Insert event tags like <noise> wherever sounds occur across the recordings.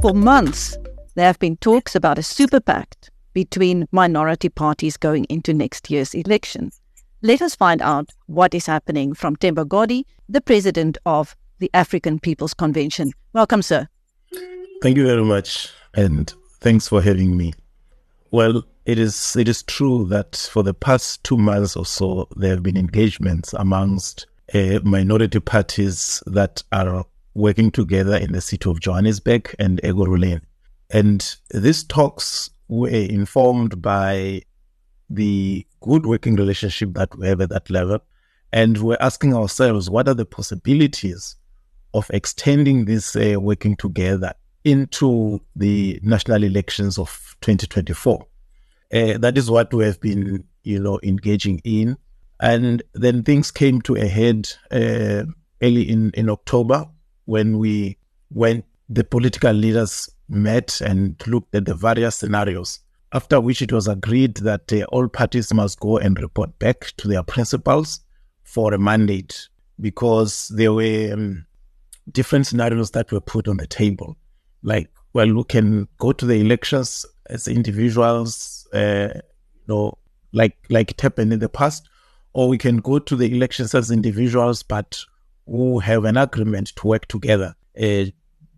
For months, there have been talks about a super pact between minority parties going into next year's elections. Let us find out what is happening from Themba Godi, the president of the African People's Convention. Welcome, sir. Thank you very much, and thanks for having me. Well, it is it is true that for the past two months or so, there have been engagements amongst uh, minority parties that are working together in the city of Johannesburg and Ekurhuleni. And these talks were informed by the good working relationship that we have at that level. And we're asking ourselves, what are the possibilities of extending this uh, working together into the national elections of 2024? Uh, that is what we have been, you know, engaging in. And then things came to a head uh, early in, in October when we when the political leaders met and looked at the various scenarios. After which it was agreed that uh, all parties must go and report back to their principals for a mandate because there were um, different scenarios that were put on the table. Like, well, we can go to the elections as individuals, uh, you know, like like it happened in the past, or we can go to the elections as individuals, but who have an agreement to work together uh,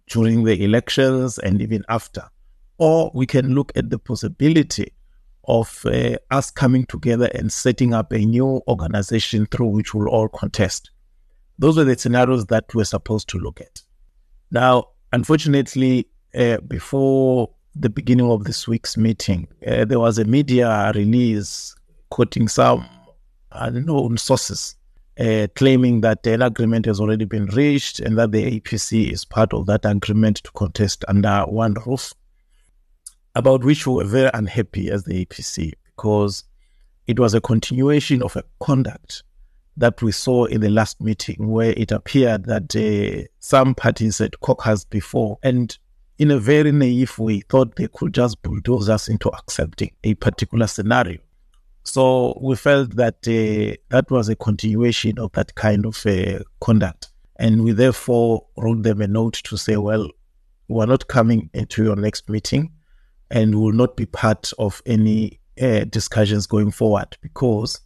during the elections and even after. Or we can look at the possibility of uh, us coming together and setting up a new organization through which we'll all contest. Those were the scenarios that we're supposed to look at. Now, unfortunately, uh, before the beginning of this week's meeting, uh, there was a media release quoting some unknown sources uh, claiming that an agreement has already been reached and that the APC is part of that agreement to contest under one roof, about which we were very unhappy as the APC because it was a continuation of a conduct that we saw in the last meeting where it appeared that uh, some parties had caucused before and in a very naive way thought they could just bulldoze us into accepting a particular scenario so we felt that uh, that was a continuation of that kind of uh, conduct. And we therefore wrote them a note to say, well, we're not coming into your next meeting and will not be part of any uh, discussions going forward because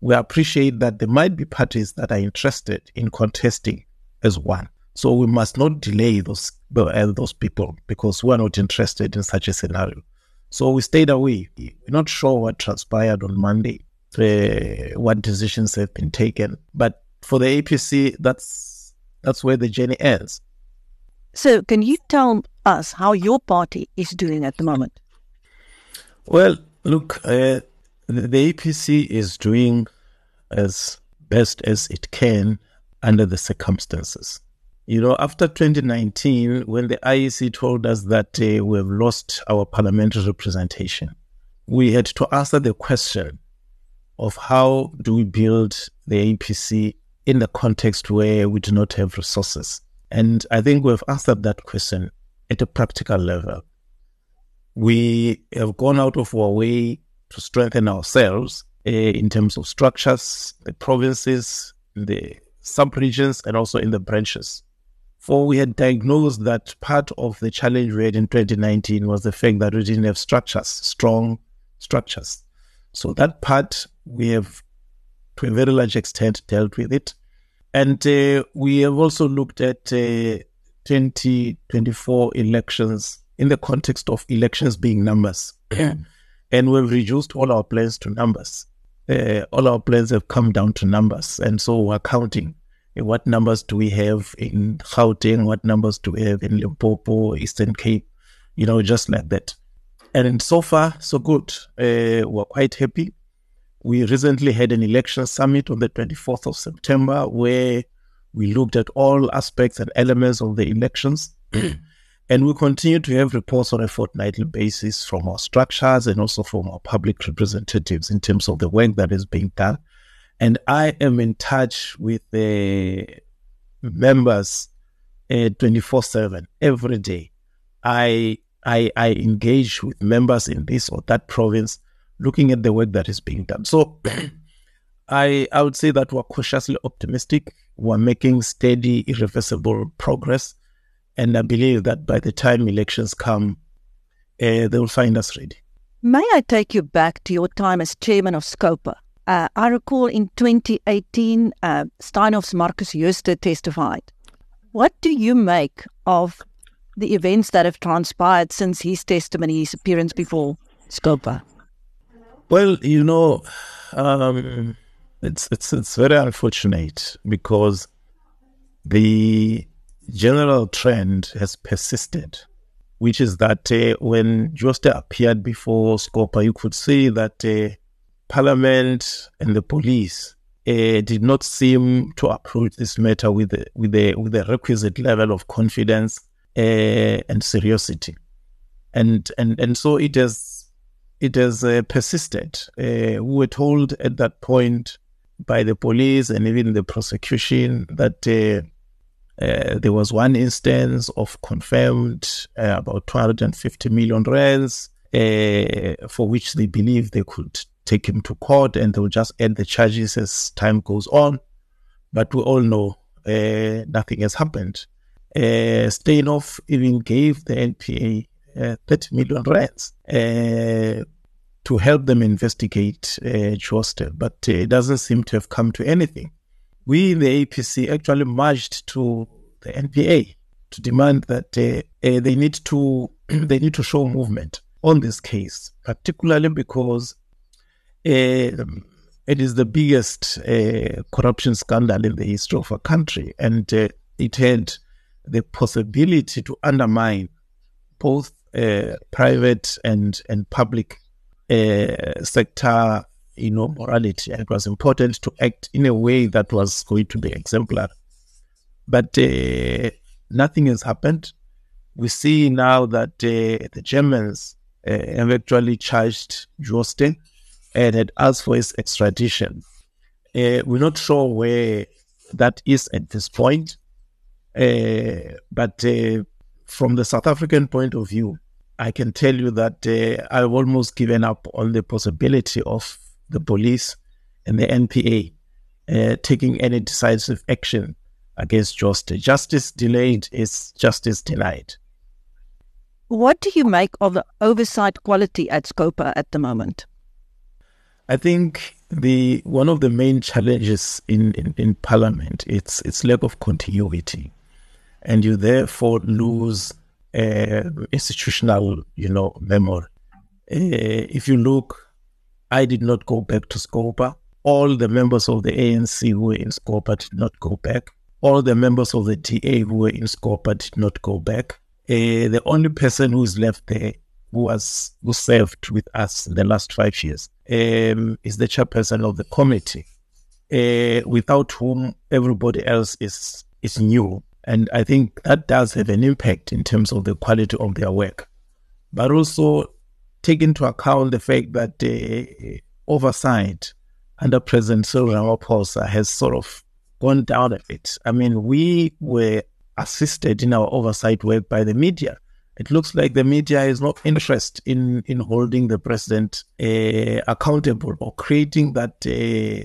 we appreciate that there might be parties that are interested in contesting as one. So we must not delay those uh, those people because we are not interested in such a scenario. So we stayed away. We're not sure what transpired on Monday, uh, what decisions have been taken. But for the APC, that's that's where the journey ends. So, can you tell us how your party is doing at the moment? Well, look, uh, the APC is doing as best as it can under the circumstances. You know, after 2019, when the IEC told us that uh, we have lost our parliamentary representation, we had to answer the question of how do we build the APC in the context where we do not have resources. And I think we've answered that question at a practical level. We have gone out of our way to strengthen ourselves uh, in terms of structures, the provinces, the sub-regions, and also in the branches. For we had diagnosed that part of the challenge we had in 2019 was the fact that we didn't have structures, strong structures. So that part we have, to a very large extent, dealt with it. And uh, we have also looked at uh, 2024 elections in the context of elections being numbers. <clears throat> and we've reduced all our plans to numbers. Uh, all our plans have come down to numbers. And so we're counting what numbers do we have in Gauteng? What numbers do we have in Limpopo, Eastern Cape? You know, just like that. And so far, so good. Uh, we're quite happy. We recently had an election summit on the 24th of September where we looked at all aspects and elements of the elections. <clears throat> and we continue to have reports on a fortnightly basis from our structures and also from our public representatives in terms of the work that is being done and I am in touch with the members uh, 24 7 every day. I, I, I engage with members in this or that province looking at the work that is being done. So <clears throat> I, I would say that we're cautiously optimistic. We're making steady, irreversible progress. And I believe that by the time elections come, uh, they will find us ready. May I take you back to your time as chairman of Scopa? Uh, I recall in 2018, uh, Steinhoff's Markus Jooste testified. What do you make of the events that have transpired since his testimony, his appearance before Scopa? Well, you know, um, it's it's it's very unfortunate because the general trend has persisted, which is that uh, when Jooste appeared before Scopa, you could see that uh, Parliament and the police uh, did not seem to approach this matter with the, with the with the requisite level of confidence uh, and seriousness, and and and so it has it has uh, persisted. We were told at that point by the police and even the prosecution that there was one instance of confirmed about 250 million rands for which they believe they could take him to court and they'll just add the charges as time goes on. But we all know uh, nothing has happened. Uh, even gave the NPA uh, 30 million rands to help them investigate uh, Jooste, but it doesn't seem to have come to anything we in the APC actually marched to the NPA to demand that uh, uh, they need to <clears throat> they need to show movement on this case, particularly because uh, it is the biggest uh, corruption scandal in the history of a country, and uh, it had the possibility to undermine both uh, private and and public sector you know, morality. And it was important to act in a way that was going to be exemplary. But uh, nothing has happened. We see now that uh, the Germans uh, have actually charged Jooste and had asked for his extradition. Uh, we're not sure where that is at this point. Uh, but uh, from the South African point of view, I can tell you that I've almost given up on the possibility of the police and the NPA uh, taking any decisive action against Jooste. Justice delayed is justice denied. What do you make of the oversight quality at Scopa at the moment? I think the one of the main challenges in, in, in Parliament it's its lack of continuity, and you therefore lose uh, institutional, you know, memory. Uh, if you look I did not go back to Scopa. All the members of the ANC who were in Scopa did not go back. All the members of the DA who were in Scopa did not go back. Uh, the only person who is left there who was who served with us the last five years um, is the chairperson of the committee, uh, without whom everybody else is is new. And I think that does have an impact in terms of the quality of their work. But also take into account the fact that the oversight under President Cyril Ramaphosa has sort of gone down a bit. I mean, we were assisted in our oversight work by the media. It looks like the media is not interested in, in holding the president uh, accountable or creating that uh,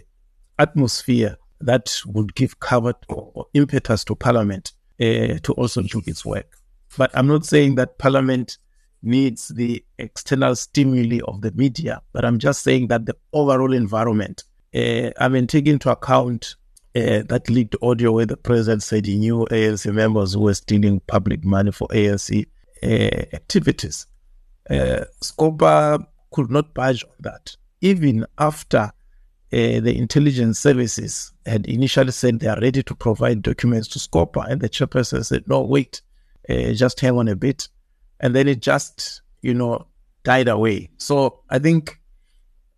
atmosphere that would give cover or impetus to Parliament uh, to also do its work. But I'm not saying that Parliament needs the external stimuli of the media, but I'm just saying that the overall environment, uh, I mean, taking into account uh, that leaked audio where the president said he knew ANC members who were stealing public money for ANC activities. Uh, Scopa could not budge on that. Even after uh, the intelligence services had initially said they are ready to provide documents to Scopa, and the chairperson said, no, wait, uh, just hang on a bit and then it just you know died away. So I think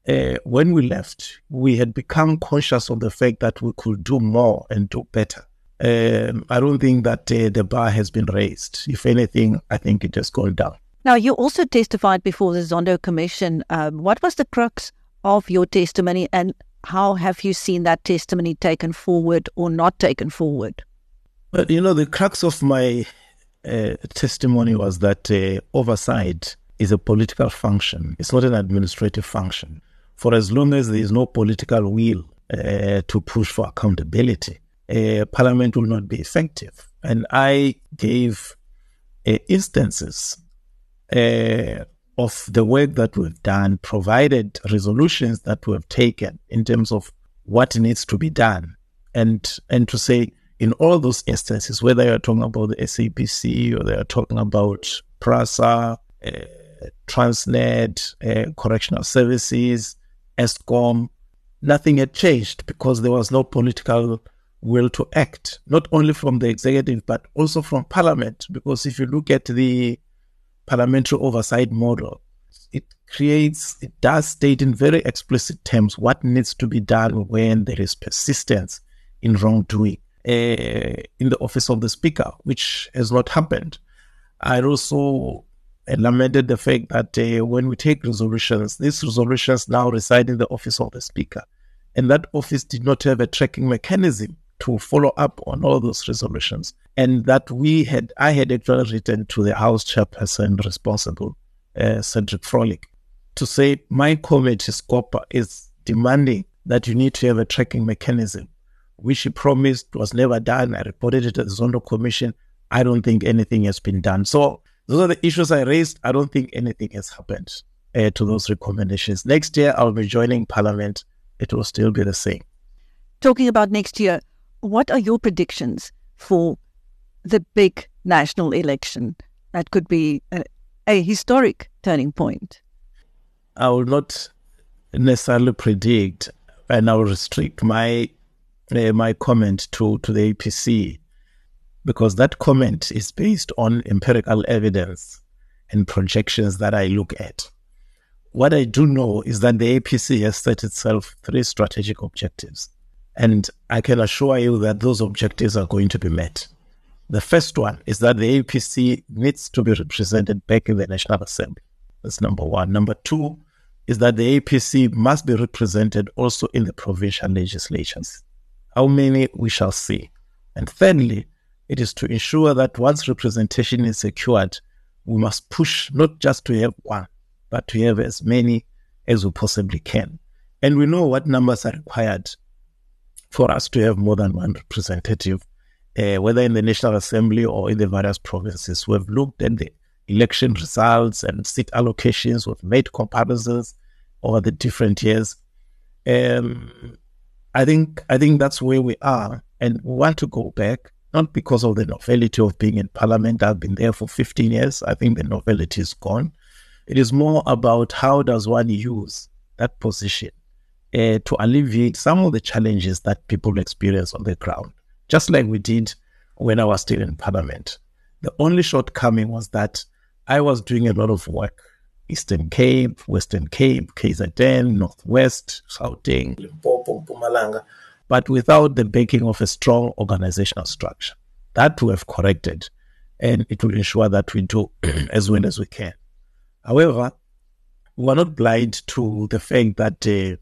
uh, when we left, we had become conscious of the fact that we could do more and do better. Um, I don't think that uh, the bar has been raised. If anything, I think it has gone down. Now, you also testified before the Zondo Commission. Um, what was the crux of your testimony, and how have you seen that testimony taken forward or not taken forward? Well, you know, the crux of my uh, testimony was that uh, oversight is a political function. It's not an administrative function. For as long as there is no political will uh, to push for accountability, uh, Parliament will not be effective. And I gave uh, instances uh, of the work that we've done, provided resolutions that we've taken in terms of what needs to be done, and and to say in all those instances, whether you're talking about the SABC or they're talking about PRASA, uh, Transnet, uh, Correctional Services, Eskom, nothing had changed because there was no political will to act, not only from the executive, but also from parliament. Because if you look at the parliamentary oversight model, it creates, it does state in very explicit terms what needs to be done when there is persistence in wrongdoing uh, in the office of the speaker, which has not happened. I also lamented the fact that uh, when we take resolutions, these resolutions now reside in the office of the speaker. And that office did not have a tracking mechanism to follow up on all those resolutions. And that we had, I had actually written to the House chairperson responsible, uh, Cedric Frolick, to say my committee, SCOPA, is demanding that you need to have a tracking mechanism, which he promised was never done. I reported it to the Zondo Commission. I don't think anything has been done. So those are the issues I raised. I don't think anything has happened uh, to those recommendations. Next year, I'll be joining Parliament. It will still be the same. Talking about next year, what are your predictions for the big national election that could be a, a historic turning point? I will not necessarily predict, and I will restrict my uh, my comment to, to the APC because that comment is based on empirical evidence and projections that I look at. What I do know is that the APC has set itself three strategic objectives. And I can assure you that those objectives are going to be met. The first one is that the APC needs to be represented back in the National Assembly. That's number one. Number two is that the APC must be represented also in the provincial legislatures. How many we shall see. And thirdly, it is to ensure that once representation is secured, we must push not just to have one, but to have as many as we possibly can. And we know what numbers are required for us to have more than one representative, uh, whether in the National Assembly or in the various provinces. We've looked at the election results and seat allocations. We've made comparisons over the different years. Um, I think I think that's where we are, and we want to go back not because of the novelty of being in Parliament. I've been there for 15 years. I think the novelty is gone. It is more about how does one use that position uh, to alleviate some of the challenges that people experience on the ground, just like we did when I was still in Parliament. The only shortcoming was that I was doing a lot of work Eastern Cape, Western Cape, KZN, Northwest, Gauteng, Limpopo, Mpumalanga, but without the backing of a strong organizational structure. That we have corrected, and it will ensure that we do <clears throat> as well as we can. However, we are not blind to the fact that uh,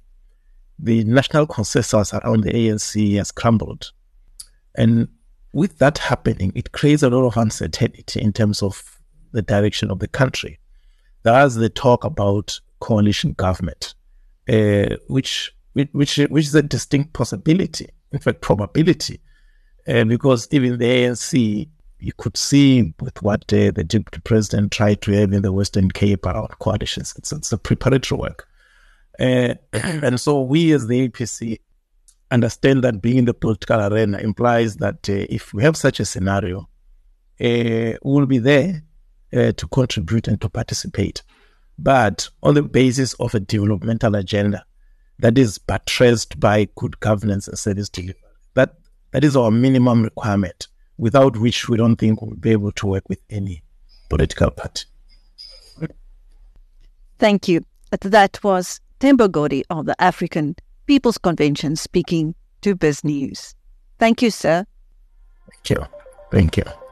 the national consensus around the ANC has crumbled. And with that happening, it creates a lot of uncertainty in terms of the direction of the country. There's the talk about coalition government, uh, which, which, which is a distinct possibility, in fact, probability, uh, because even the ANC, you could see with what uh, the deputy president tried to have in the Western Cape around coalitions. It's, it's a preparatory work. Uh, <clears throat> and so we as the APC understand that being in the political arena implies that uh, if we have such a scenario, uh, we'll be there uh, to contribute and to participate. But on the basis of a developmental agenda that is buttressed by good governance and service delivery. That, that is our minimum requirement, without which we don't think we'll be able to work with any political party. Thank you. That was Godi of the African People's Convention speaking to BizNews. Thank you, sir. Thank you. Thank you.